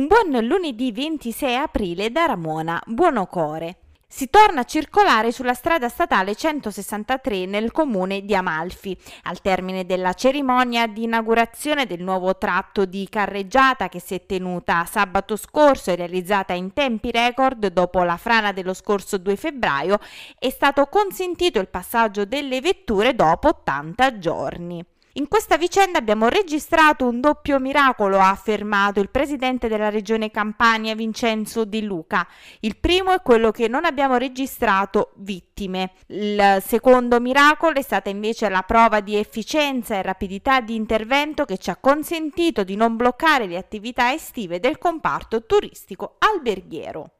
Un buon lunedì 26 aprile da Ramona Buonocore. Si torna a circolare sulla strada statale 163 nel comune di Amalfi, al termine della cerimonia di inaugurazione del nuovo tratto di carreggiata che si è tenuta sabato scorso e realizzata in tempi record dopo la frana dello scorso 2 febbraio, è stato consentito il passaggio delle vetture dopo 80 giorni. In questa vicenda abbiamo registrato un doppio miracolo, ha affermato il presidente della regione Campania Vincenzo Di Luca. Il primo è quello che non abbiamo registrato vittime. Il secondo miracolo è stata invece la prova di efficienza e rapidità di intervento che ci ha consentito di non bloccare le attività estive del comparto turistico alberghiero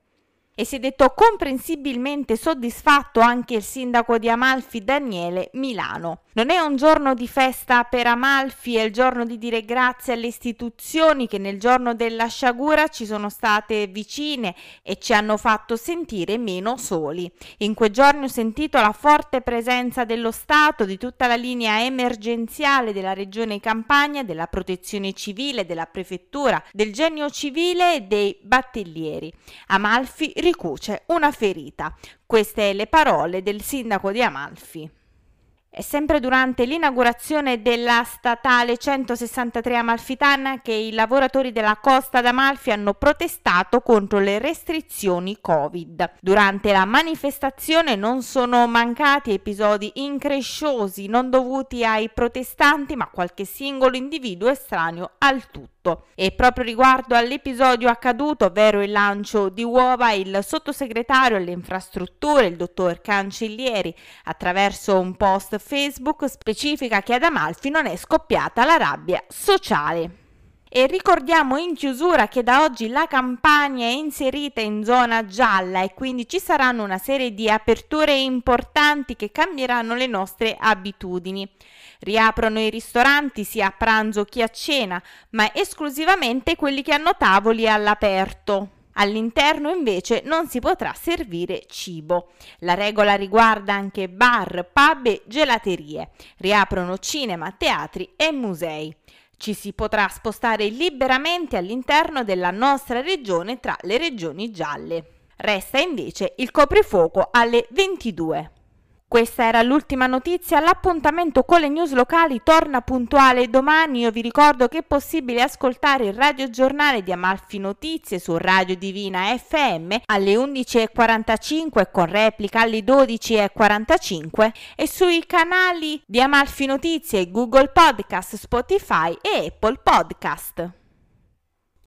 e si è detto comprensibilmente soddisfatto anche il sindaco di Amalfi Daniele Milano. Non è un giorno di festa per Amalfi, è il giorno di dire grazie alle istituzioni che nel giorno della sciagura ci sono state vicine e ci hanno fatto sentire meno soli. In quei giorni ho sentito la forte presenza dello Stato, di tutta la linea emergenziale della regione Campania, della protezione civile, della prefettura, del genio civile e dei battellieri. Amalfi ricuce una ferita. Queste le parole del sindaco di Amalfi. È sempre durante l'inaugurazione della statale 163 Amalfitana che i lavoratori della Costa d'Amalfi hanno protestato contro le restrizioni Covid. Durante la manifestazione non sono mancati episodi incresciosi non dovuti ai protestanti ma qualche singolo individuo estraneo al tutto tutto. E proprio riguardo all'episodio accaduto, ovvero il lancio di uova, il sottosegretario alle infrastrutture, il dottor Cancellieri, attraverso un post Facebook, specifica che ad Amalfi non è scoppiata la rabbia sociale. E ricordiamo in chiusura che da oggi la campagna è inserita in zona gialla e quindi ci saranno una serie di aperture importanti che cambieranno le nostre abitudini. Riaprono i ristoranti sia a pranzo che a cena, ma esclusivamente quelli che hanno tavoli all'aperto. All'interno invece non si potrà servire cibo. La regola riguarda anche bar, pub e gelaterie. Riaprono cinema, teatri e musei. Ci si potrà spostare liberamente all'interno della nostra regione tra le regioni gialle. Resta invece il coprifuoco alle 22. Questa era l'ultima notizia, l'appuntamento con le news locali torna puntuale domani, io vi ricordo che è possibile ascoltare il radiogiornale di Amalfi Notizie su Radio Divina FM alle 11.45 con replica alle 12.45 e sui canali di Amalfi Notizie Google Podcast, Spotify e Apple Podcast.